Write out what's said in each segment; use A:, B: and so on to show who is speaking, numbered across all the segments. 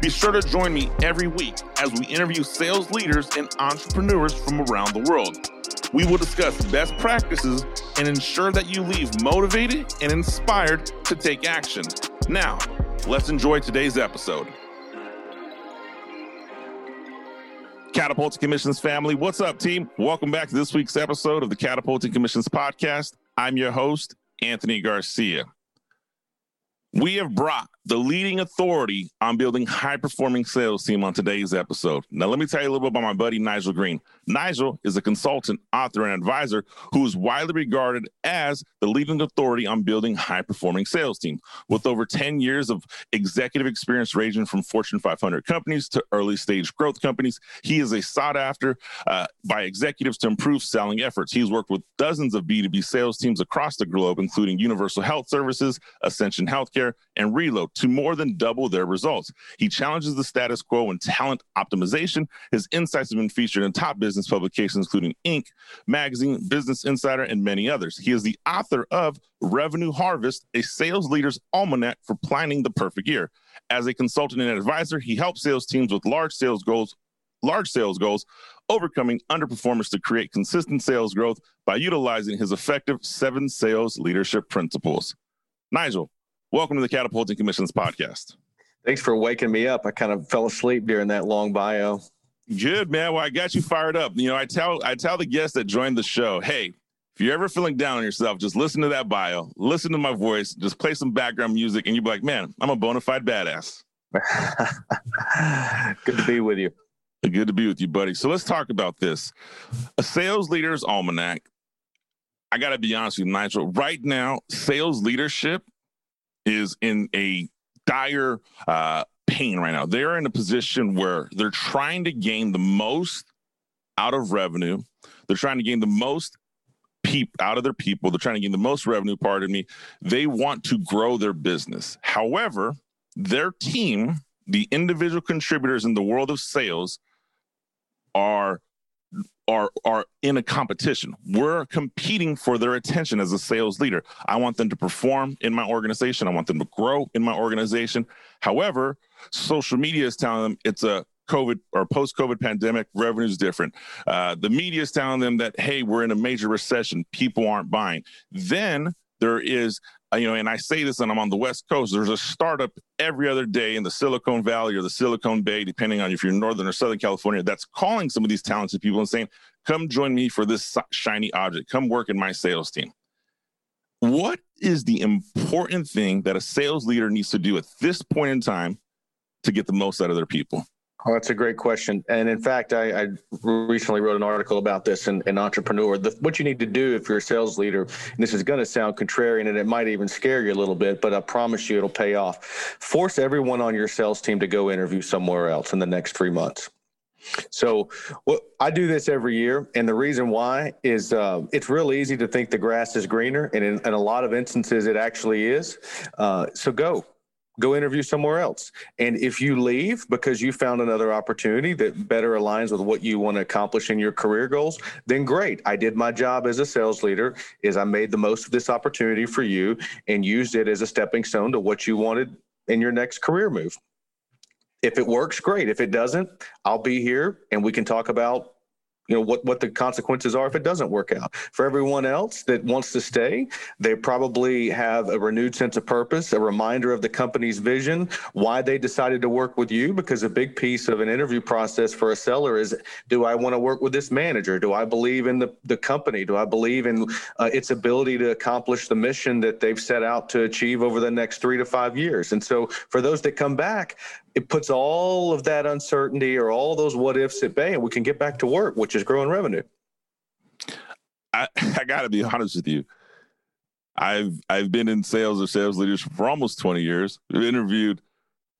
A: Be sure to join me every week as we interview sales leaders and entrepreneurs from around the world. We will discuss best practices and ensure that you leave motivated and inspired to take action. Now, let's enjoy today's episode. Catapulting Commissions family, what's up, team? Welcome back to this week's episode of the Catapulting Commissions podcast. I'm your host, Anthony Garcia. We have brought the leading authority on building high performing sales team on today's episode. Now, let me tell you a little bit about my buddy Nigel Green. Nigel is a consultant, author, and advisor who is widely regarded as the leading authority on building high performing sales team. With over 10 years of executive experience ranging from Fortune 500 companies to early stage growth companies, he is a sought after uh, by executives to improve selling efforts. He's worked with dozens of B2B sales teams across the globe, including Universal Health Services, Ascension Healthcare, and Reload to more than double their results. He challenges the status quo in talent optimization. His insights have been featured in top business publications, including Inc., Magazine, Business Insider, and many others. He is the author of Revenue Harvest, a sales leader's almanac for planning the perfect year. As a consultant and advisor, he helps sales teams with large sales goals large sales goals, overcoming underperformance to create consistent sales growth by utilizing his effective seven sales leadership principles. Nigel, Welcome to the Catapulting Commissions podcast.
B: Thanks for waking me up. I kind of fell asleep during that long bio.
A: Good man. Well, I got you fired up. You know, I tell I tell the guests that join the show, hey, if you're ever feeling down on yourself, just listen to that bio, listen to my voice, just play some background music, and you'll be like, man, I'm a bona fide badass.
B: Good to be with you.
A: Good to be with you, buddy. So let's talk about this. A sales leader's almanac. I got to be honest with you, Nigel. Right now, sales leadership is in a dire uh, pain right now. They're in a position where they're trying to gain the most out of revenue. They're trying to gain the most peep out of their people. They're trying to gain the most revenue, pardon me. They want to grow their business. However, their team, the individual contributors in the world of sales, are are are in a competition. We're competing for their attention as a sales leader. I want them to perform in my organization. I want them to grow in my organization. However, social media is telling them it's a COVID or post COVID pandemic, revenue is different. Uh, the media is telling them that, hey, we're in a major recession, people aren't buying. Then there is you know, and I say this, and I'm on the West Coast. There's a startup every other day in the Silicon Valley or the Silicon Bay, depending on if you're Northern or Southern California, that's calling some of these talented people and saying, "Come join me for this shiny object. Come work in my sales team." What is the important thing that a sales leader needs to do at this point in time to get the most out of their people?
B: Oh, that's a great question. And in fact, I, I recently wrote an article about this in, in Entrepreneur. The, what you need to do if you're a sales leader, and this is going to sound contrarian and it might even scare you a little bit, but I promise you it'll pay off. Force everyone on your sales team to go interview somewhere else in the next three months. So well, I do this every year, and the reason why is uh, it's real easy to think the grass is greener, and in, in a lot of instances it actually is. Uh, so go go interview somewhere else. And if you leave because you found another opportunity that better aligns with what you want to accomplish in your career goals, then great. I did my job as a sales leader is I made the most of this opportunity for you and used it as a stepping stone to what you wanted in your next career move. If it works, great. If it doesn't, I'll be here and we can talk about you know what what the consequences are if it doesn't work out. For everyone else that wants to stay they probably have a renewed sense of purpose a reminder of the company's vision why they decided to work with you because a big piece of an interview process for a seller is do i want to work with this manager? Do i believe in the, the company? Do i believe in uh, its ability to accomplish the mission that they've set out to achieve over the next three to five years? And so for those that come back it puts all of that uncertainty or all those what ifs at bay and we can get back to work which is growing revenue
A: i, I got to be honest with you i've i've been in sales or sales leaders for almost 20 years I've interviewed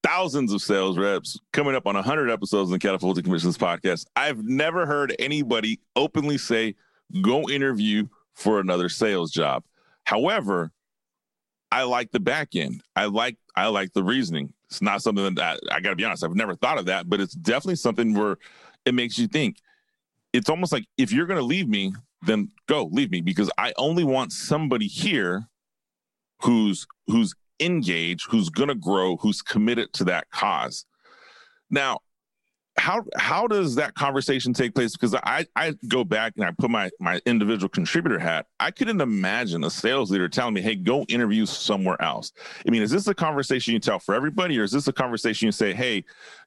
A: thousands of sales reps coming up on 100 episodes of the Catapulting Commissions podcast. I've never heard anybody openly say, go interview for another sales job. However, I like the back end. I like I like the reasoning. It's not something that I, got to be honest. I've never thought of that, but it's definitely something where it makes you think. It's almost like if you're going to leave me, then go leave me because I only want somebody here who's who's engaged, who's going to grow, who's committed to that cause. Now, how how does that conversation take place? Because I I go back and I put my my individual contributor hat. I couldn't imagine a sales leader telling me, "Hey, go interview somewhere else." I mean, is this a conversation you tell for everybody, or is this a conversation you say, "Hey,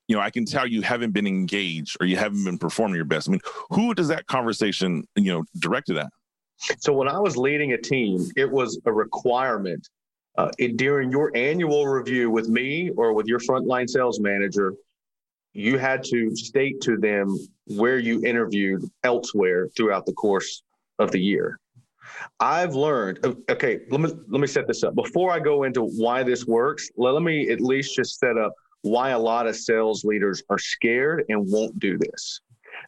A: you know, I can tell you haven't been engaged or you haven't been performing your best"? I mean, who does that conversation you know directed at?
B: So when I was leading a team, it was a requirement uh, during your annual review with me or with your frontline sales manager you had to state to them where you interviewed elsewhere throughout the course of the year. I've learned okay, let me let me set this up. Before I go into why this works, let, let me at least just set up why a lot of sales leaders are scared and won't do this.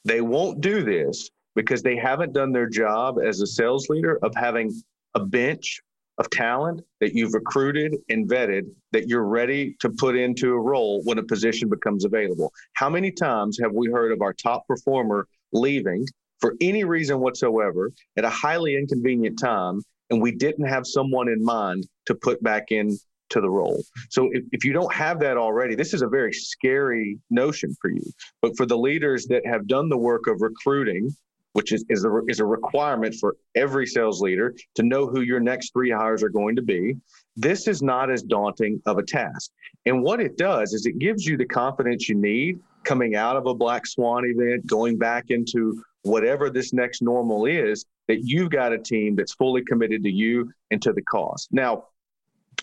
B: They won't do this because they haven't done their job as a sales leader of having a bench of talent that you've recruited and vetted that you're ready to put into a role when a position becomes available. How many times have we heard of our top performer leaving for any reason whatsoever at a highly inconvenient time and we didn't have someone in mind to put back in to the role. So if, if you don't have that already, this is a very scary notion for you. But for the leaders that have done the work of recruiting which is, is, a, is a requirement for every sales leader to know who your next three hires are going to be. This is not as daunting of a task. And what it does is it gives you the confidence you need coming out of a black swan event, going back into whatever this next normal is, that you've got a team that's fully committed to you and to the cause. Now,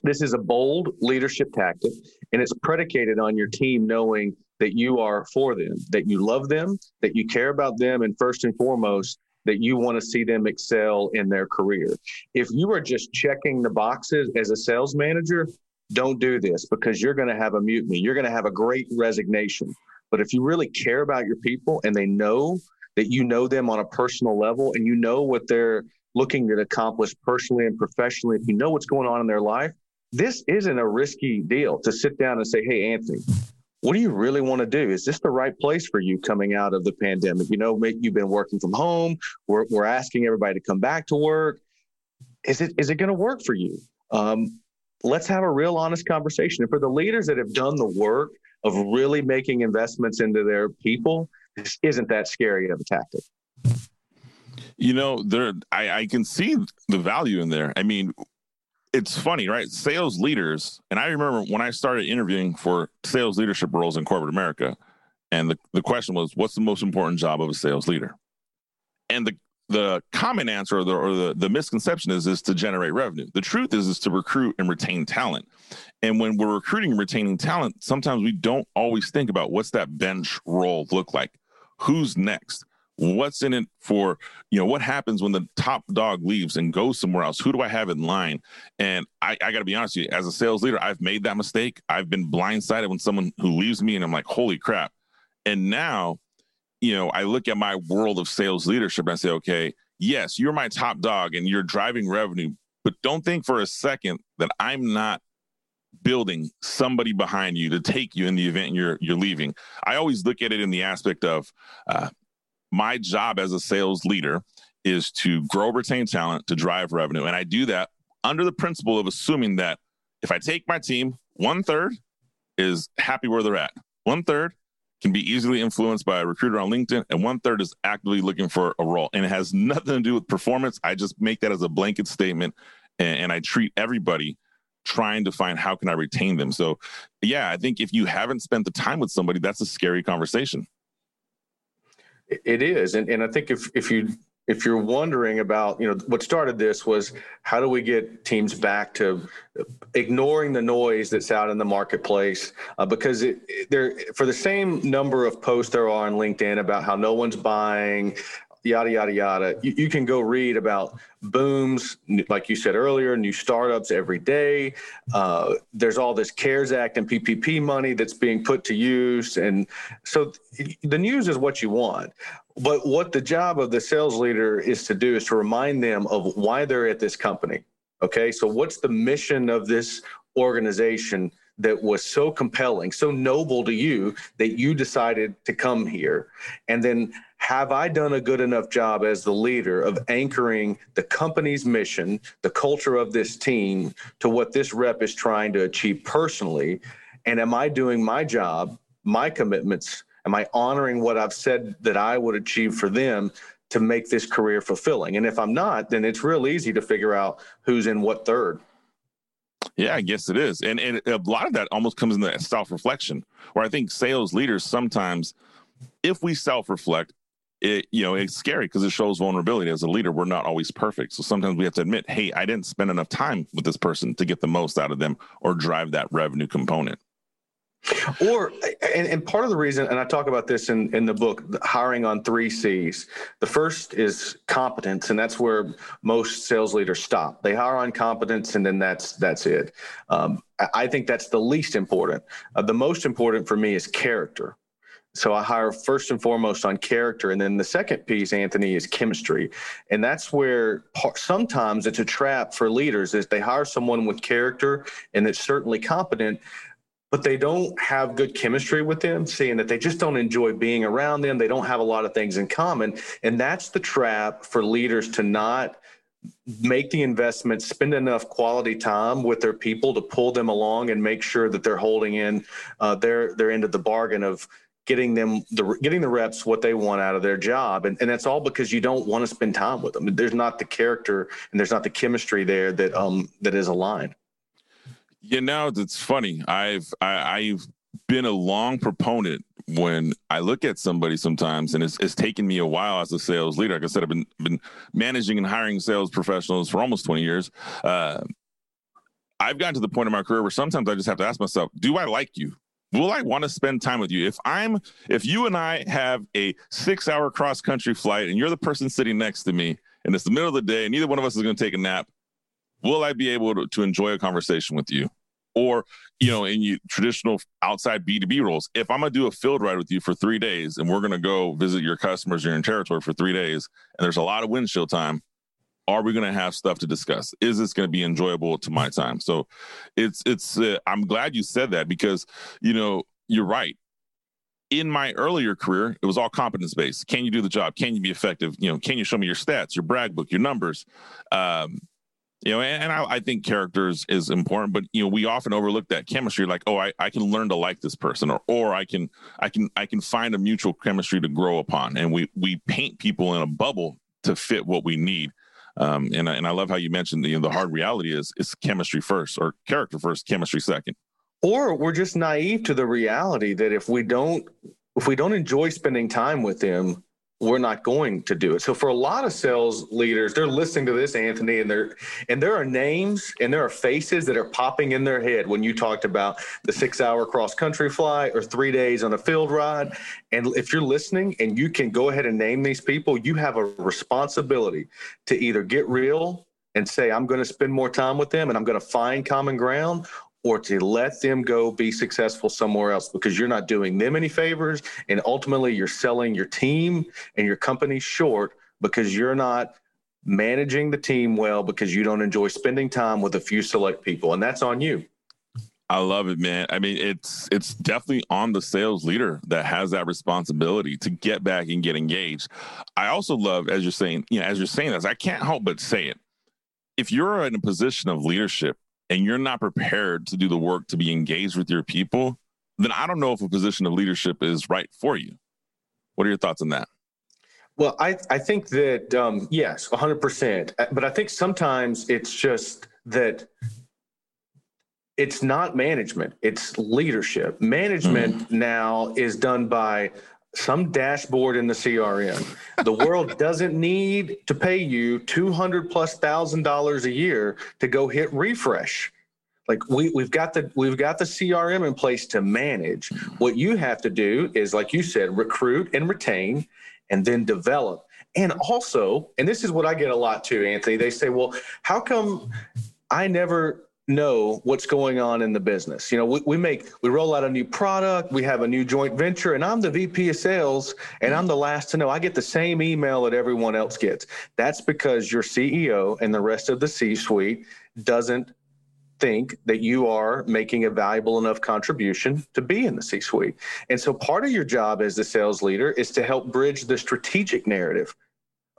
B: this is a bold leadership tactic, and it's predicated on your team knowing that you are for them, that you love them, that you care about them, and first and foremost, that you want to see them excel in their career. If you are just checking the boxes as a sales manager, don't do this because you're going to have a mutiny. You're going to have a great resignation. But if you really care about your people and they know that you know them on a personal level and you know what they're looking to accomplish personally and professionally, if you know what's going on in their life, this isn't a risky deal to sit down and say, Hey, Anthony, what do you really want to do? Is this the right place for you coming out of the pandemic? You know, you've been working from home. We're, we're asking everybody to come back to work. Is it is it going to work for you? Um, let's have a real honest conversation. And for the leaders that have done the work of really making investments into their people, this isn't that scary of a tactic.
A: You know, there I, I can see the value in there. I mean, it's funny, right? Sales leaders, and I remember when I started interviewing for sales leadership roles in corporate America, and the, the question was, what's the most important job of a sales leader? And the the common answer or the or the, the misconception is is to generate revenue. The truth is is to recruit and retain talent. And when we're recruiting and retaining talent, sometimes we don't always think about what's that bench role look like. Who's next? What's in it for you know what happens when the top dog leaves and goes somewhere else? Who do i have in line? And i, I gotta be honest with you as a sales leader i've made that mistake. I've been blindsided when someone who leaves me and i'm like holy crap. And now you know i look at my world of sales leadership and i say okay yes you're my top dog and you're driving revenue but don't think for a second that i'm not building somebody behind you to take you in the event you're you're leaving. I always look at it in the aspect of uh, my job as a sales leader is to grow, retain talent, to drive revenue. And I do that under the principle of assuming that if I take my team, one third is happy where they're at, one third can be easily influenced by a recruiter on LinkedIn, and one third is actively looking for a role. And it has nothing to do with performance. I just make that as a blanket statement, and, and I treat everybody trying to find how can I retain them. So, yeah, I think if you haven't spent the time with somebody, that's a scary conversation.
B: It is, and and I think if if you if you're wondering about, you know, what started this was how do we get teams back to ignoring the noise that's out in the marketplace? Uh, because it, there, for the same number of posts there are on LinkedIn about how no one's buying, yada yada yada. You, you, can go read about booms, like you said earlier, new startups every day. Uh, there's all this CARES Act and PPP money that's being put to use, and so the news is what you want. But what the job of the sales leader is to do is to remind them of why they're at this company. Okay, so what's the mission of this organization? that was so compelling, so noble to you that you decided to come here? And then have I done a good enough job as the leader of anchoring the company's mission, the culture of this team to what this rep is trying to achieve personally? And am I doing my job, my commitments? Am I honoring what I've said that I would achieve for them to make this career fulfilling? And if I'm not, then it's real easy to figure out who's in what third.
A: Yeah, I guess it is. And, and a lot of that almost comes in the self reflection, where I think sales leaders sometimes, if we self reflect, it you know it's scary because it shows vulnerability. As a leader we're not always perfect. So sometimes we have to admit hey i didn't spend enough time with this person to get the most out of them or drive that revenue component.
B: Or and, and part of the reason and i talk about this in, in the book hiring on three c's. The first is competence and that's where most sales leaders stop. They hire on competence and then that's that's it. Um, i think that's the least important. Uh, the most important for me is character so I hire first and foremost on character, and then the second piece, Anthony, is chemistry, and that's where sometimes it's a trap for leaders is they hire someone with character and it's certainly competent, but they don't have good chemistry with them, seeing that they just don't enjoy being around them. They don't have a lot of things in common, and that's the trap for leaders to not make the investment, spend enough quality time with their people to pull them along and make sure that they're holding in uh, their their end of the bargain of getting them the getting the reps what they want out of their job and, and that's all because you don't want to spend time with them there's not the character and there's not the chemistry there that um that is aligned
A: you know it's funny i've I, i've been a long proponent when I look at somebody sometimes, and it's, it's taken me a while as a sales leader. Like I said, I've been been managing and hiring sales professionals for almost twenty years. Uh, I've gotten to the point in my career where sometimes I just have to ask myself, do I like you? Will I want to spend time with you? If I'm, if you and I have a six hour cross country flight and you're the person sitting next to me and it's the middle of the day and neither one of us is going to take a nap, will I be able to, to enjoy a conversation with you? Or, you know, in you, traditional outside B2B roles, if I'm going to do a field ride with you for three days and we're going to go visit your customers, you're in territory for three days, and there's a lot of windshield time, are we going to have stuff to discuss? Is this going to be enjoyable to my time? So it's it's uh, i'm glad you said that because you know you're right. In my earlier career it was all competence based. Can you do the job? Can you be effective? You know can you show me your stats your brag book your numbers? Um, you know and, and I, I, think characters is important but you know we often overlook that chemistry like oh I, I can learn to like this person or or i can i can i can find a mutual chemistry to grow upon. And we we paint people in a bubble to fit what we need um, and I, and I love how you mentioned the you know, the hard reality is it's chemistry first or character first, chemistry second.
B: Or we're just naive to the reality that if we don't if we don't enjoy spending time with them, we're not going to do it. So for a lot of sales leaders, they're listening to this, Anthony, and there and there are names and there are faces that are popping in their head when you talked about the six-hour cross-country flight or three days on a field ride. And if you're listening and you can go ahead and name these people, you have a responsibility to either get real and say, I'm going to spend more time with them and I'm going to find common ground, or to let them go be successful somewhere else because you're not doing them any favors. And ultimately, you're selling your team and your company short because you're not managing the team well because you don't enjoy spending time with a few select people. And that's on you.
A: I love it, man. I mean, it's it's definitely on the sales leader that has that responsibility to get back and get engaged. I also love, as you're saying, you know, as you're saying this, I can't help but say it. If you're in a position of leadership and you're not prepared to do the work to be engaged with your people, then I don't know if a position of leadership is right for you. What are your thoughts on that?
B: Well, I, I think that, um, yes, 100%. Uh, but I think sometimes it's just that it's not management, it's leadership. Management mm. now is done by some dashboard in the CRM. The world doesn't need to pay you 200 plus thousand dollars a year to go hit refresh. Like we, we've got the we've got the CRM in place to manage. What you have to do is, like you said, recruit and retain, and then develop. And also, and this is what I get a lot too, Anthony. They say, well, how come I never know what's going on in the business. You know, we, we make we roll out a new product, we have a new joint venture, and I'm the VP of sales, and I'm the last to know. I get the same email that everyone else gets. That's because your CEO and the rest of the C-suite doesn't think that you are making a valuable enough contribution to be in the C suite. And so part of your job as the sales leader is to help bridge the strategic narrative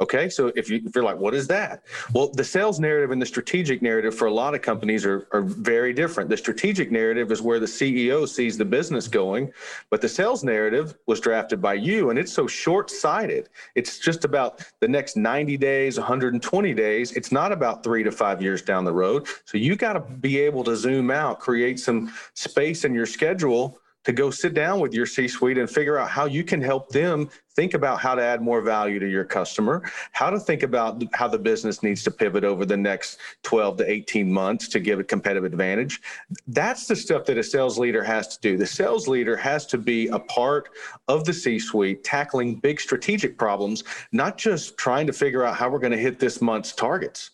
B: Okay, so if, you, if you're like, what is that? Well, the sales narrative and the strategic narrative for a lot of companies are, are very different. The strategic narrative is where the CEO sees the business going, but the sales narrative was drafted by you, and it's so short sighted. It's just about the next 90 days, 120 days. It's not about three to five years down the road. So you got to be able to zoom out, create some space in your schedule to go sit down with your C suite and figure out how you can help them think about how to add more value to your customer, how to think about how the business needs to pivot over the next 12 to 18 months to give a competitive advantage. That's the stuff that a sales leader has to do. The sales leader has to be a part of the C suite, tackling big strategic problems, not just trying to figure out how we're going to hit this month's targets.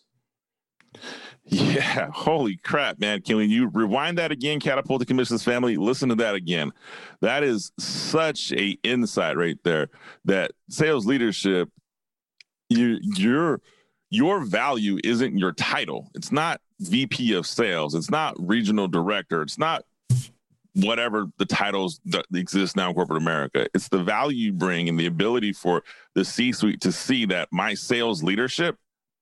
A: Yeah, holy crap, man. Can you rewind that again, Catapult the Commissions family? Listen to that again. That is such a insight right there that sales leadership, you your your value isn't your title. It's not VP of sales. It's not regional director. It's not whatever the titles that exist now in corporate America. It's the value you bring and the ability for the C suite to see that my sales leadership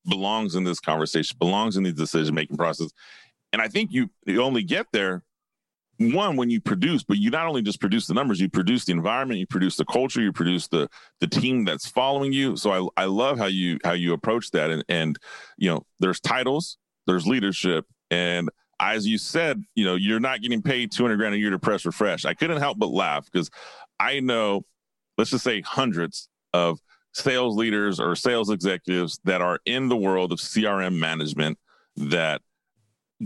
A: belongs in this conversation, belongs in the decision making process. And I think you, you only get there one when you produce but you not only just produce the numbers you produce the environment you produce the culture you produce the the team that's following you. So i i love how you how you approach that. And and you know there's titles there's leadership and as you said you know you're not getting paid 200 grand a year to press refresh. I couldn't help but laugh because i know let's just say hundreds of sales leaders or sales executives that are in the world of CRM management that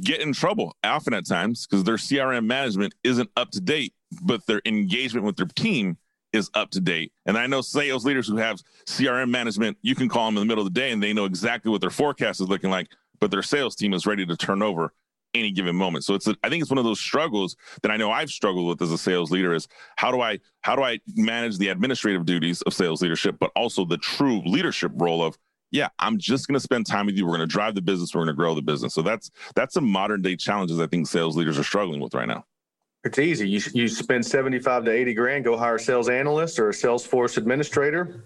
A: get in trouble often at times because their CRM management isn't up to date, but their engagement with their team is up to date. And I know sales leaders who have CRM management, you can call them in the middle of the day and they know exactly what their forecast is looking like, but their sales team is ready to turn over any given moment. So it's a, I think it's one of those struggles that I know I've struggled with as a sales leader is how do I how do I manage the administrative duties of sales leadership but also the true leadership role of yeah, I'm just going to spend time with you. We're going to drive the business. We're going to grow the business. So that's that's some modern day challenges I think sales leaders are struggling with right now.
B: It's easy. You you spend 75 to 80 grand, go hire a sales analyst or a Salesforce administrator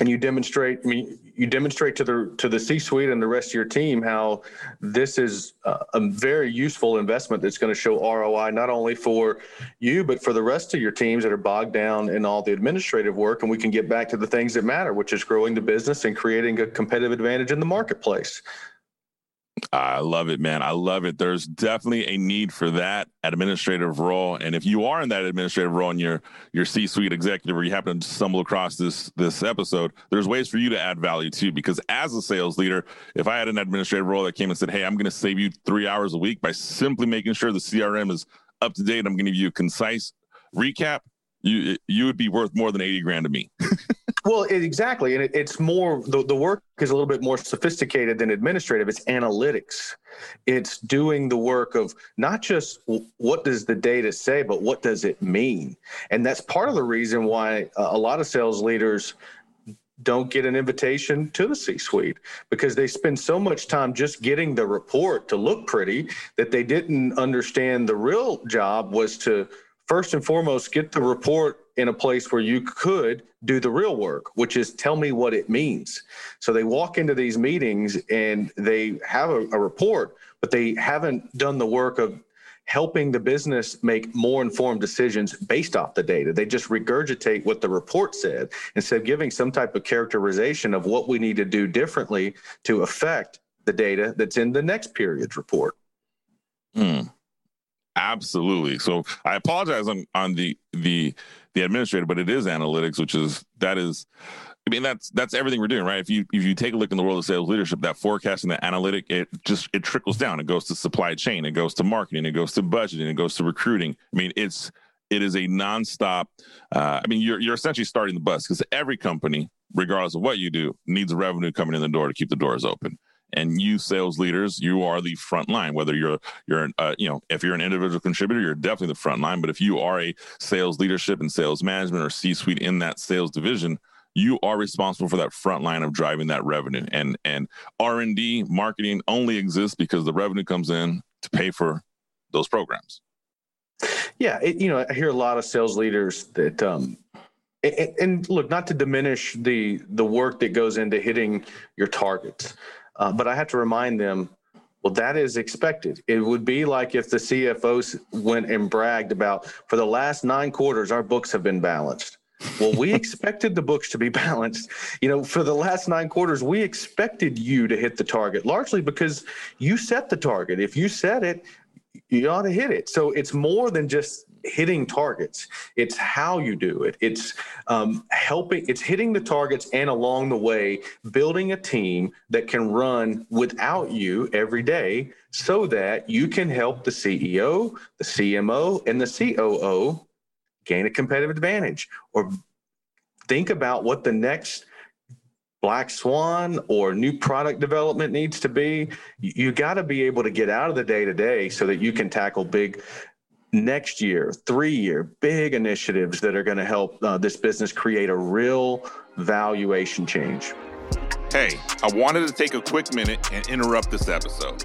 B: and you demonstrate i mean you demonstrate to the to the c-suite and the rest of your team how this is a very useful investment that's going to show roi not only for you but for the rest of your teams that are bogged down in all the administrative work. And we can get back to the things that matter which is growing the business and creating a competitive advantage in the marketplace
A: I love it, man. I love it. There's definitely a need for that administrative role. And if you are in that administrative role and you're your C-suite executive or you happen to stumble across this this episode, there's ways for you to add value too. Because as a sales leader, if I had an administrative role that came and said, Hey, I'm going to save you three hours a week by simply making sure the CRM is up to date, I'm going to give you a concise recap, you you would be worth more than 80 grand to me.
B: Well, it, exactly, and it, it's more the, the work is a little bit more sophisticated than administrative. It's analytics. It's doing the work of not just what does the data say, but what does it mean, and that's part of the reason why a lot of sales leaders don't get an invitation to the C suite because they spend so much time just getting the report to look pretty that they didn't understand the real job was to first and foremost get the report in a place where you could do the real work, which is tell me what it means. So they walk into these meetings and they have a, a, report, but they haven't done the work of helping the business make more informed decisions based off the data. They just regurgitate what the report said instead of giving some type of characterization of what we need to do differently to affect the data that's in the next period's report.
A: Hmm. Absolutely. So I apologize on on the the the administrator, but it is analytics, which is that is I mean that's that's everything we're doing, right? If you if you take a look in the world of sales leadership, that forecasting, that analytic, it just it trickles down. It goes to supply chain, it goes to marketing, it goes to budgeting, it goes to recruiting. I mean, it's It is a nonstop. Uh, I mean, you're you're essentially starting the bus because every company, regardless of what you do, needs revenue coming in the door to keep the doors open. And you sales leaders, you are the front line. Whether you're you're uh, you know if you're an individual contributor, you're definitely the front line. But if you are a sales leadership and sales management or C-suite in that sales division, you are responsible for that front line of driving that revenue. And and R and D marketing only exists because the revenue comes in to pay for those programs.
B: Yeah, it, you know, I hear a lot of sales leaders that, um, and look, not to diminish the the work that goes into hitting your targets, uh, but I have to remind them, well, that is expected. It would be like if the CFOs went and bragged about, for the last nine quarters, our books have been balanced. Well, we expected the books to be balanced. You know, for the last nine quarters, we expected you to hit the target, largely because you set the target. If you set it, you ought to hit it. So it's more than just hitting targets. It's how you do it. It's um, helping. It's hitting the targets and along the way building a team that can run without you every day, so that you can help the CEO, the CMO, and the COO gain a competitive advantage or think about what the next black swan or new product development needs to be you, got to be able to get out of the day to day so that you can tackle big next year three year big initiatives that are going to help uh, this business create a real valuation change
A: hey i wanted to take a quick minute and interrupt this episode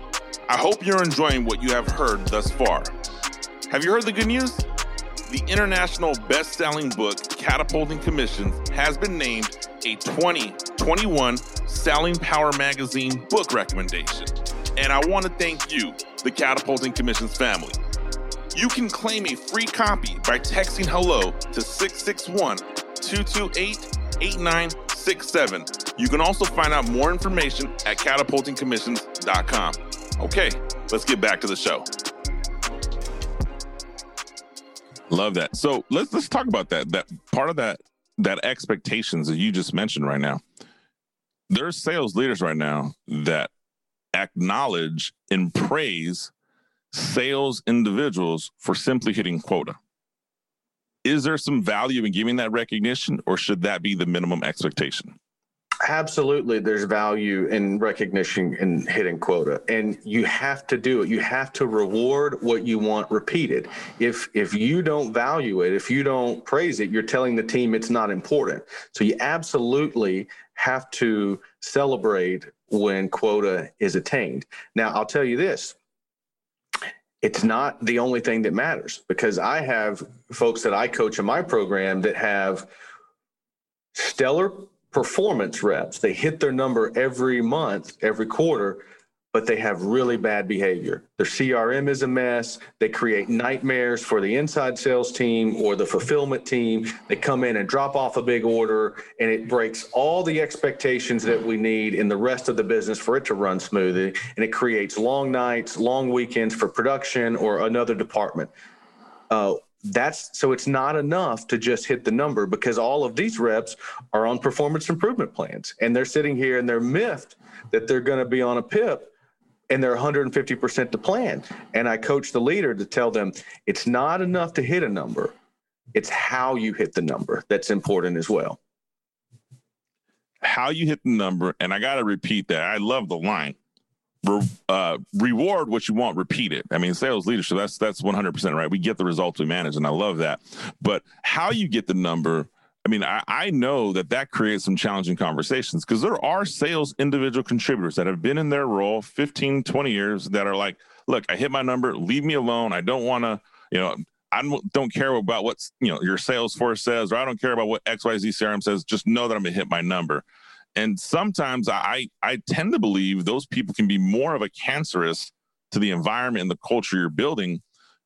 A: i hope you're enjoying what you have heard thus far have you heard the good news the international best-selling book catapulting commissions has been named a 2021 Selling Power Magazine book recommendation. And I want to thank you, the Catapulting Commissions family. You can claim a free copy by texting hello to 661 228 8967. You can also find out more information at catapultingcommissions.com. Okay, let's get back to the show. Love that. So let's let's talk about that. That part of that that expectations that you just mentioned right now. There's sales leaders right now that acknowledge and praise sales individuals for simply hitting quota. Is there some value in giving that recognition, or should that be the minimum expectation?
B: Absolutely, there's value in recognition and hitting quota, and you have to do it. You have to reward what you want repeated. If if you don't value it, if you don't praise it, you're telling the team it's not important. So you absolutely have to celebrate when quota is attained. Now, I'll tell you this: it's not the only thing that matters because I have folks that I coach in my program that have stellar performance reps. They hit their number every month, every quarter, but they have really bad behavior. Their CRM is a mess. They create nightmares for the inside sales team or the fulfillment team. They come in and drop off a big order, and it breaks all the expectations that we need in the rest of the business for it to run smoothly. And it creates long nights, long weekends for production or another department. Uh, that's so it's not enough to just hit the number because all of these reps are on performance improvement plans and they're sitting here and they're miffed that they're going to be on a pip and they're 150% to plan and i coach the leader to tell them it's not enough to hit a number it's how you hit the number that's important as well
A: how you hit the number and i got to repeat that i love the line re, uh, reward what you want, repeat it. I mean, sales leadership, that's that's 100% right. We get the results we manage, and I love that. But how you get the number, I mean, I, I know that that creates some challenging conversations because there are sales individual contributors that have been in their role 15, 20 years that are like, look, I hit my number, leave me alone. I don't want to, you know, I don't care about what you know your Salesforce says, or I don't care about what XYZ CRM says. Just know that I'm gonna hit my number. And sometimes I I tend to believe those people can be more of a cancerous to the environment and the culture you're building,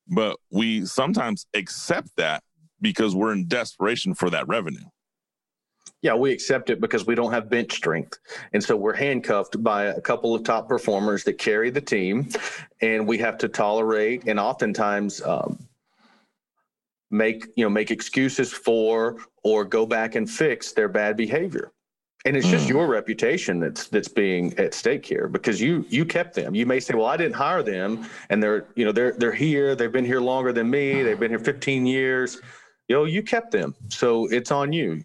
A: but we sometimes accept that because we're in desperation for that revenue.
B: Yeah, we accept it because we don't have bench strength. And so we're handcuffed by a couple of top performers that carry the team, and we have to tolerate and oftentimes um, make you know make excuses for or go back and fix their bad behavior and it's just mm. your reputation that's that's being at stake here because you you kept them. You may say, "Well, I didn't hire them, and they're you know they're they're here. They've been here longer than me. They've been here 15 years. You know, you kept them, so it's on you."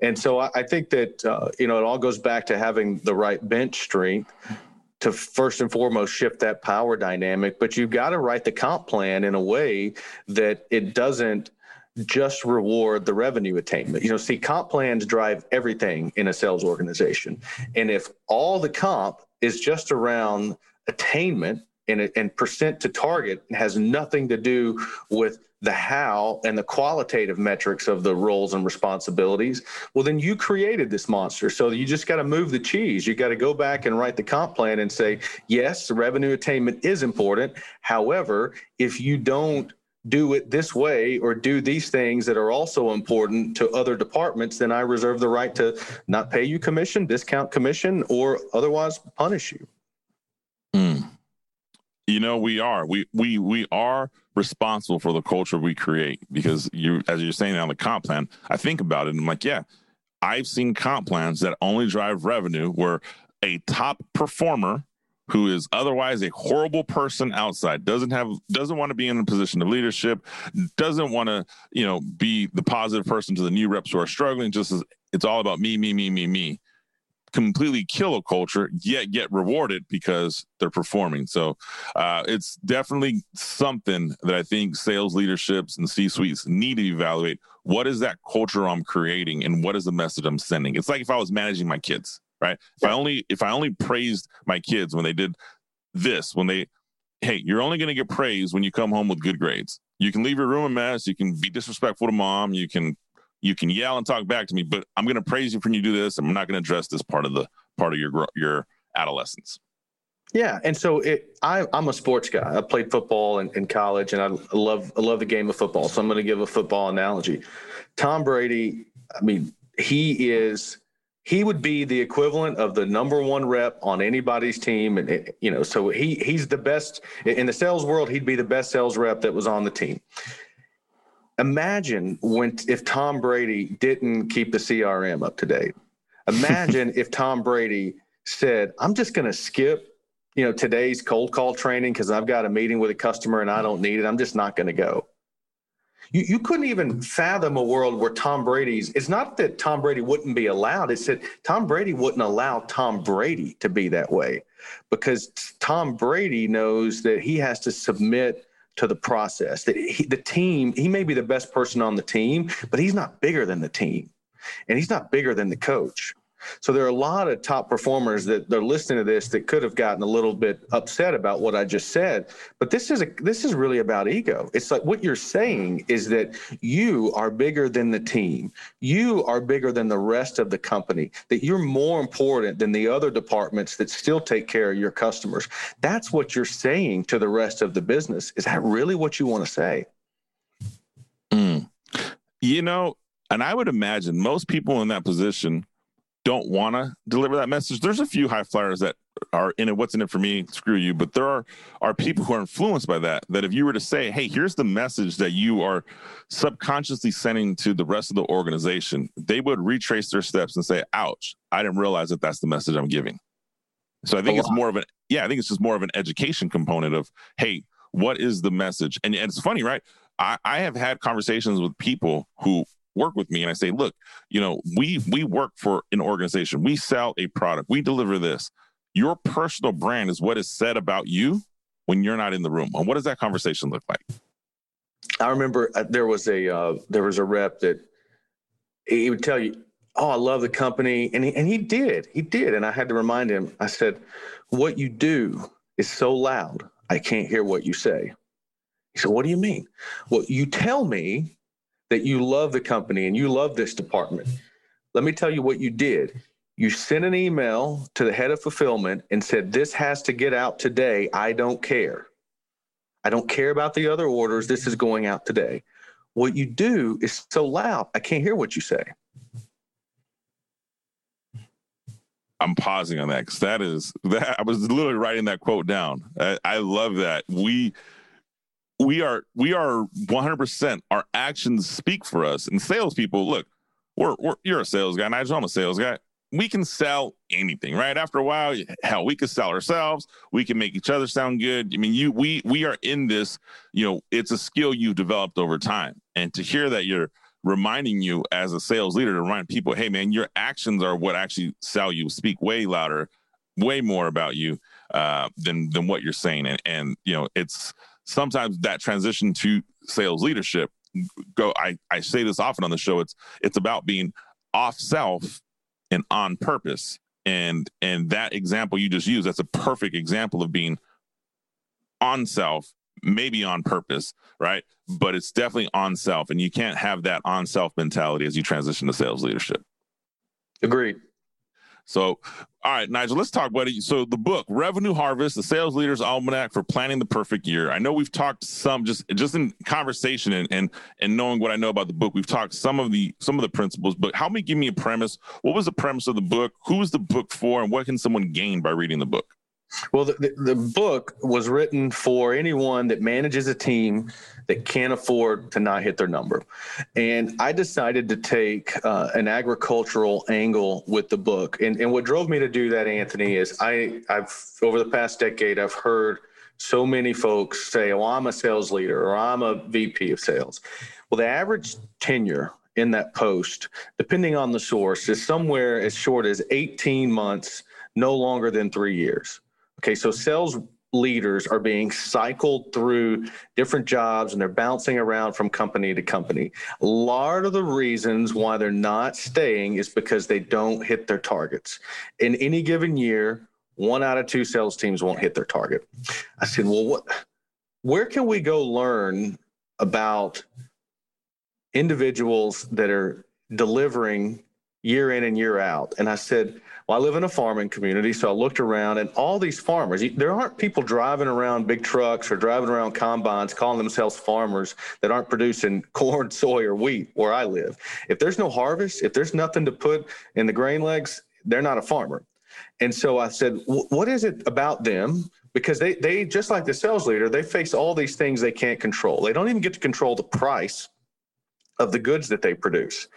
B: And so I, I think that uh, you know it all goes back to having the right bench strength to first and foremost shift that power dynamic. But you've got to write the comp plan in a way that it doesn't just reward the revenue attainment. You know, see, comp plans drive everything in a sales organization. And if all the comp is just around attainment and, and percent to target has nothing to do with the how and the qualitative metrics of the roles and responsibilities, well, then you created this monster. So you just got to move the cheese. You got to go back and write the comp plan and say, yes, revenue attainment is important. However, if you don't do it this way or do these things that are also important to other departments, then I reserve the right to not pay you commission, discount commission, or otherwise punish you.
A: Mm. You know, we are. We we we are responsible for the culture we create because you as you're saying on the comp plan, I think about it and I'm like, yeah, I've seen comp plans that only drive revenue where a top performer who is otherwise a horrible person outside doesn't have doesn't want to be in a position of leadership doesn't want to you know be the positive person to the new reps who are struggling just as it's all about me me me me me completely kill a culture yet get rewarded because they're performing. So uh, it's definitely something that i think sales leaderships and c-suites need to evaluate. What is that culture i'm creating and what is the message i'm sending? It's like if i was managing my kids right? If I only if I only praised my kids when they did this, when they hey, you're only going to get praise when you come home with good grades. You can leave your room a mess, you can be disrespectful to mom, you can you can yell and talk back to me, but I'm going to praise you for when you do this. I'm not going to address this part of the part of your your adolescence.
B: Yeah, and so it, I, am a sports guy. I played football in, in college, and I love I love the game of football. So I'm going to give a football analogy. Tom Brady, I mean, he is he would be the equivalent of the number one rep on anybody's team and you know so he he's the best in the sales world he'd be the best sales rep that was on the team imagine when if tom brady didn't keep the crm up to date. Imagine if tom brady said i'm just going to skip you know today's cold call training because i've got a meeting with a customer and i don't need it. I'm just not going to go. You, you couldn't even fathom a world where Tom Brady's, it's not that Tom Brady wouldn't be allowed, it's that Tom Brady wouldn't allow Tom Brady to be that way because Tom Brady knows that he has to submit to the process. That he, the team he may be the best person on the team but he's not bigger than the team. And he's not bigger than the coach so there are a lot of top performers that they're listening to this that could have gotten a little bit upset about what I just said. But this is a this is really about ego. It's like what you're saying is that you are bigger than the team. You are bigger than the rest of the company. That you're more important than the other departments that still take care of your customers. That's what you're saying to the rest of the business. Is that really what you want to say?
A: Mm. You know, and I would imagine most people in that position don't want to deliver that message. There's a few high flyers that are in it. What's in it for me? Screw you. But there are are people who are influenced by that. That if you were to say, "Hey, here's the message that you are subconsciously sending to the rest of the organization," they would retrace their steps and say, "Ouch! I didn't realize that that's the message I'm giving." So I think it's more of an yeah. I think it's just more of an education component of, "Hey, what is the message?" And, and it's funny, right? I, I have had conversations with people who work with me and I say, look, you know, we we work for an organization. We sell a product. We deliver this. Your personal brand is what is said about you when you're not in the room. And what does that conversation look like?
B: I remember uh, there was a uh, there was a rep that he would tell you, "Oh, I love the company," and he, and he did, he did, and I had to remind him. I said, "What you do is so loud, I can't hear what you say." He said, "What do you mean?" Well, you tell me that you love the company and you love this department. Let me tell you what you did. You sent an email to the head of fulfillment and said, This has to get out today. I don't care. I don't care about the other orders. This is going out today. What you do is so loud, I can't hear what you say.
A: I'm pausing on that because that is that I was literally writing that quote down. I, I love that. We we are we are 100% our actions speak for us and salespeople look we're, we're you're a sales guy nigel i'm a sales guy we can sell anything, right? After a while, hell, we can sell ourselves. We can make each other sound good. I mean, you, we, we are in this. You know, it's a skill you've developed over time, and to hear that you're reminding you as a sales leader to remind people, hey, man, your actions are what actually sell you. Speak way louder, way more about you uh, than than what you're saying, and and you know, it's sometimes that transition to sales leadership. Go, I I say this often on the show. It's it's about being off self and on purpose. And and that example you just used, that's a perfect example of being on self, maybe on purpose, right? But it's definitely on self. And you can't have that on self mentality as you transition to sales leadership.
B: Agreed.
A: So, all right, Nigel, let's talk about it. So, the book Revenue Harvest: The Sales Leader's Almanac for Planning the Perfect Year. I know we've talked some just just in conversation and and and knowing what I know about the book. We've talked some of the some of the principles, but help me give me a premise. What was the premise of the book? Who was the book for, and what can someone gain by reading the book?
B: Well, the, the, book was written for anyone that manages a team that can't afford to not hit their number. And I decided to take uh, an agricultural angle with the book. And, and what drove me to do that, Anthony, is I, I've over the past decade, I've heard so many folks say, "Oh, I'm a sales leader," or "I'm a VP of sales." Well, the average tenure in that post, depending on the source, is somewhere as short as 18 months, no longer than three years. Okay, so sales leaders are being cycled through different jobs and they're bouncing around from company to company. A lot of the reasons why they're not staying is because they don't hit their targets. In any given year, one out of two sales teams won't hit their target. I said, well, what, where can we go learn about individuals that are delivering year in and year out? And I said, well, I live in a farming community, so I looked around, and all these farmers, there aren't people driving around big trucks or driving around combines calling themselves farmers that aren't producing corn, soy, or wheat where I live. If there's no harvest, if there's nothing to put in the grain legs, they're not a farmer. And so I said, what is it about them? Because they, they just like the sales leader, they face all these things they can't control. They don't even get to control the price of the goods that they produce.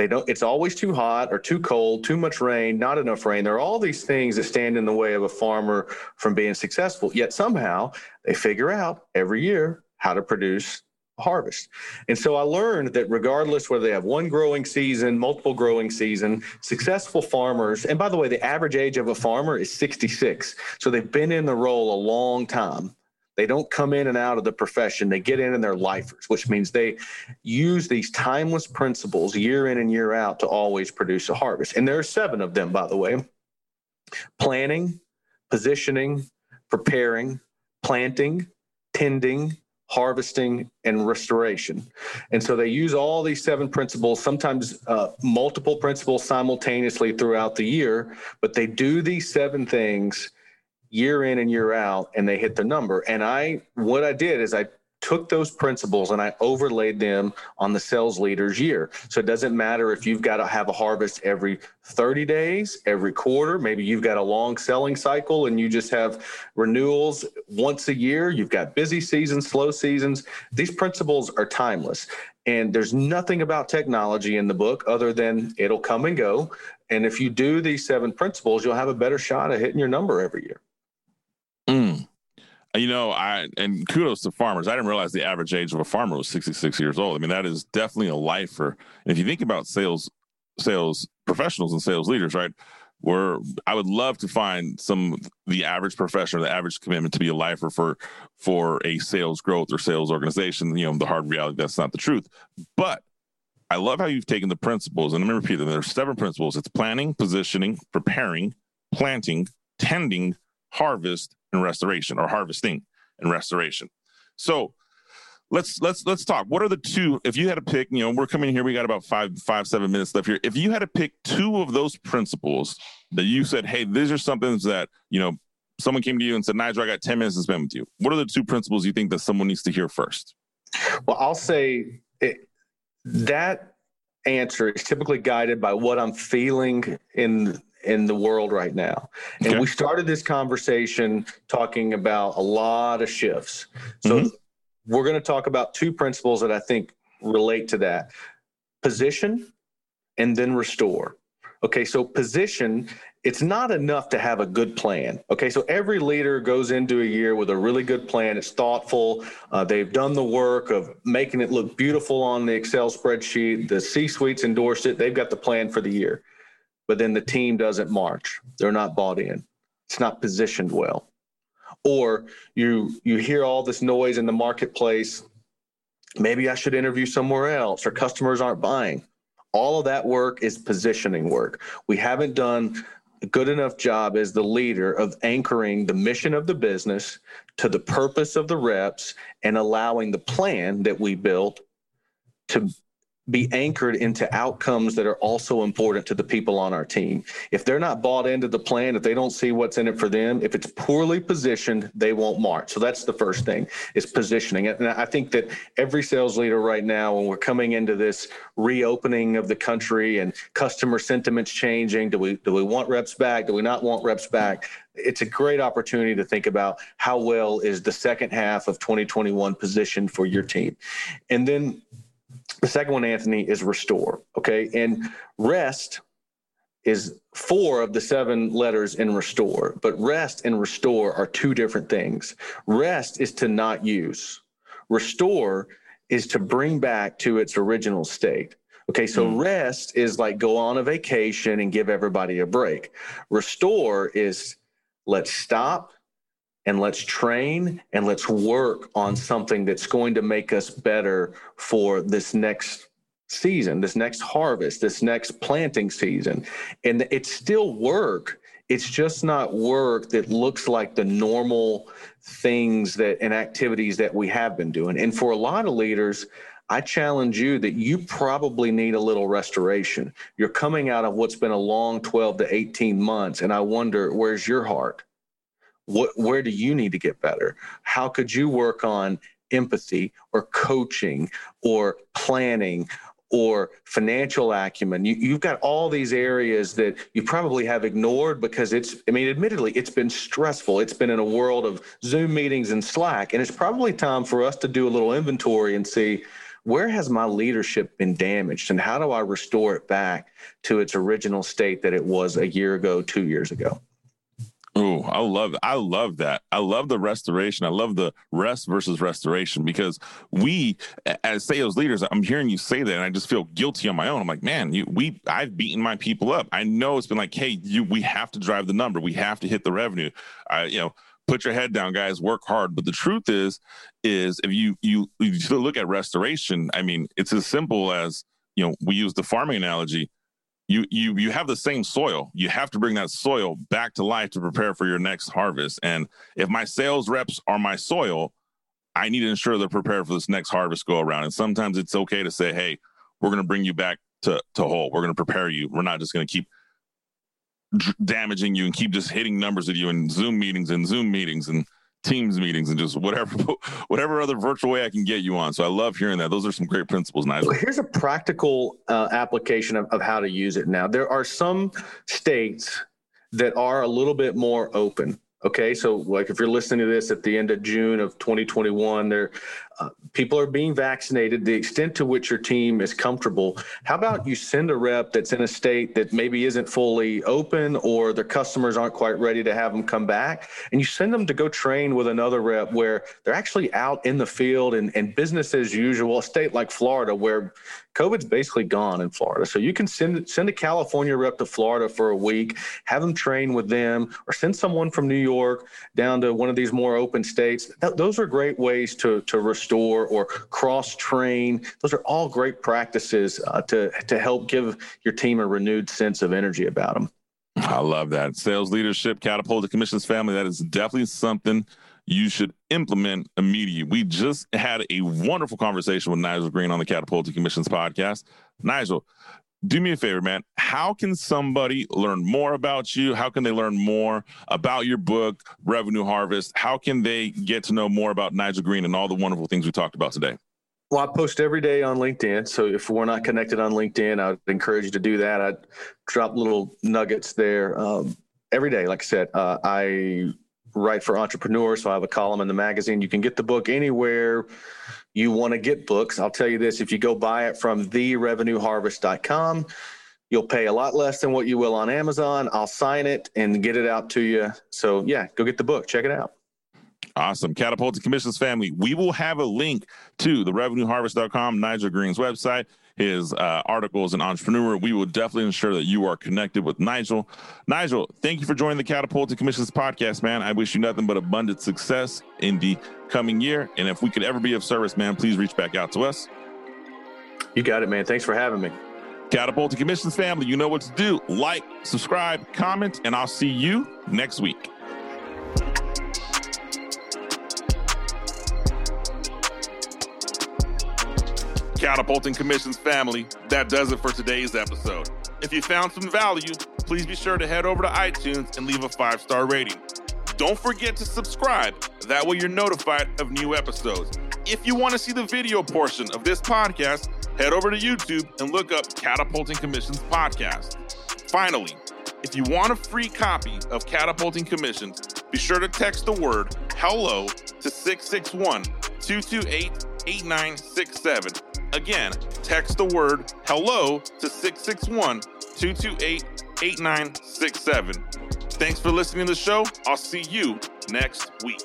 B: They don't, it's always too hot or too cold, too much rain, not enough rain. There are all these things that stand in the way of a farmer from being successful. Yet somehow they figure out every year how to produce harvest. And so I learned that regardless whether they have one growing season, multiple growing season, successful farmers, and by the way, the average age of a farmer is 66. So they've been in the role a long time. They don't come in and out of the profession. They get in and they're lifers, which means they use these timeless principles year in and year out to always produce a harvest. And there are seven of them, by the way planning, positioning, preparing, planting, tending, harvesting, and restoration. And so they use all these seven principles, sometimes uh, multiple principles simultaneously throughout the year, but they do these seven things year in and year out and they hit the number. And I, what I did is I took those principles and I overlaid them on the sales leader's year. So it doesn't matter if you've got to have a harvest every 30 days, every quarter, maybe you've got a long selling cycle and you just have renewals once a year, you've got busy seasons, slow seasons. These principles are timeless. And there's nothing about technology in the book other than it'll come and go. And if you do these seven principles, you'll have a better shot at hitting your number every year.
A: You know, I and kudos to farmers. I didn't realize the average age of a farmer was 66 years old. I mean, that is definitely a lifer. And if you think about sales, sales professionals and sales leaders, right? Where I would love to find some the average professional, the average commitment to be a lifer for for a sales growth or sales organization. You know, the hard reality that's not the truth. But I love how you've taken the principles, and let me repeat them. There's seven principles. It's planning, positioning, preparing, planting, tending, harvest, and restoration or harvesting and restoration. So let's let's let's talk. What are the two? If you had to pick, you know, we're coming here. We got about five five seven minutes left here. If you had to pick two of those principles that you said, hey, these are something that you know, someone came to you and said, Nigel, I got ten minutes to spend with you. What are the two principles you think that someone needs to hear first?
B: Well, I'll say it, that answer is typically guided by what I'm feeling in in the world right now. And okay. we started this conversation talking about a lot of shifts. So mm-hmm. we're going to talk about two principles that I think relate to that position and then restore. Okay, so position, it's not enough to have a good plan. Okay, so every leader goes into a year with a really good plan. It's thoughtful. Uh, they've done the work of making it look beautiful on the Excel spreadsheet. The C suites endorsed it. They've got the plan for the year. But then the team doesn't march, they're not bought in, it's not positioned well. Or you you hear all this noise in the marketplace. Maybe I should interview somewhere else, or customers aren't buying all of that work is positioning work. We haven't done a good enough job as the leader of anchoring the mission of the business to the purpose of the reps and allowing the plan that we built to be anchored into outcomes that are also important to the people on our team. If they're not bought into the plan, if they don't see what's in it for them, if it's poorly positioned, they won't march. So that's the first thing is positioning it. And I think that every sales leader right now, when we're coming into this reopening of the country and customer sentiments changing, do we do we want reps back? Do we not want reps back? It's a great opportunity to think about how well is the second half of 2021 positioned for your team. And then the second one, Anthony, is restore. Okay. And rest is four of the seven letters in restore, but rest and restore are two different things. Rest is to not use, restore is to bring back to its original state. Okay, so mm. rest is like go on a vacation and give everybody a break. Restore is let's stop, and let's train and let's work on something that's going to make us better for this next season, this next harvest, this next planting season. And it's still work. It's just not work that looks like the normal things that and activities that we have been doing. And for a lot of leaders, I challenge you that you probably need a little restoration. You're coming out of what's been a long 12 to 18 months. And I wonder, where's your heart? What where do you need to get better how could you work on empathy or coaching or planning or financial acumen. You, have got all these areas that you probably have ignored because it's, I mean, admittedly, it's been stressful. It's been in a world of Zoom meetings and Slack. And it's probably time for us to do a little inventory and see where has my leadership been damaged and how do I restore it back to its original state that it was a year ago, two years ago?
A: Oh, I love I love that. I love the restoration. I love the rest versus restoration because we as sales leaders, I'm hearing you say that and I just feel guilty on my own. I'm like, man, you we I've beaten my people up. I know it's been like, hey, you we have to drive the number. We have to hit the revenue. I you know, put your head down, guys, work hard. But the truth is, is if you you, you look at restoration, I mean, it's as simple as, you know, we use the farming analogy you you you have the same soil. You have to bring that soil back to life to prepare for your next harvest. And if my sales reps are my soil, I need to ensure they're prepared for this next harvest go around. And sometimes it's okay to say, "Hey, we're going to bring you back to to whole. We're going to prepare you. We're not just going to keep damaging you and keep just hitting numbers at you in Zoom meetings and Zoom meetings and Teams meetings and just whatever whatever other virtual way I can get you on. So I love hearing that. Those are some great principles, Nigel.
B: Here's a practical uh, application of, of how to use it now. There are some states that are a little bit more open. Okay, so like if you're listening to this at the end of June of 2021, there people are being vaccinated. The extent to which your team is comfortable. How about you send a rep that's in a state that maybe isn't fully open, or their customers aren't quite ready to have them come back, and you send them to go train with another rep where they're actually out in the field and, and business as usual. A state like Florida where COVID's basically gone in Florida. So you can send send a California rep to Florida for a week, have them train with them, or send someone from New York down to one of these more open states. Th- those are great ways to to restore or cross train. Those are all great practices uh, to to help give your team a renewed sense of energy about them.
A: I love that. Sales leadership, Catapulting Commissions family. That is definitely something you should implement immediately. We just had a wonderful conversation with Nigel Green on the Catapulting Commissions podcast. Nigel, do me a favor, man. How can somebody learn more about you? How can they learn more about your book, Revenue Harvest? How can they get to know more about Nigel Green and all the wonderful things we talked about today?
B: Well, I post every day on LinkedIn. So if we're not connected on LinkedIn, I'd encourage you to do that. I drop little nuggets there um, every day. Like I said, uh, I write for entrepreneurs. So I have a column in the magazine. You can get the book anywhere you want to get books. I'll tell you this if you go buy it from therevenueharvest.com, You'll pay a lot less than what you will on Amazon. I'll sign it and get it out to you. So, yeah, go get the book. Check it out.
A: Awesome. Catapulting Commissions family. We will have a link to the revenueharvest.com, Nigel Green's website, his uh, articles and entrepreneur. We will definitely ensure that you are connected with Nigel. Nigel, thank you for joining the Catapulting Commissions podcast, man. I wish you nothing but abundant success in the coming year. And if we could ever be of service, man, please reach back out to us.
B: You got it, man. Thanks for having me.
A: Catapulting Commissions family, you know what to do. Like, subscribe, comment, and I'll see you next week. Catapulting Commissions family, that does it for today's episode. If you found some value, please be sure to head over to iTunes and leave a five star rating. Don't forget to subscribe, that way you're notified of new episodes. If you want to see the video portion of this podcast, head over to YouTube and look up Catapulting Commissions Podcast. Finally, if you want a free copy of Catapulting Commissions, be sure to text the word hello to 661 228 8967. Again, text the word hello to 661 228 8967. Thanks for listening to the show. I'll see you next week.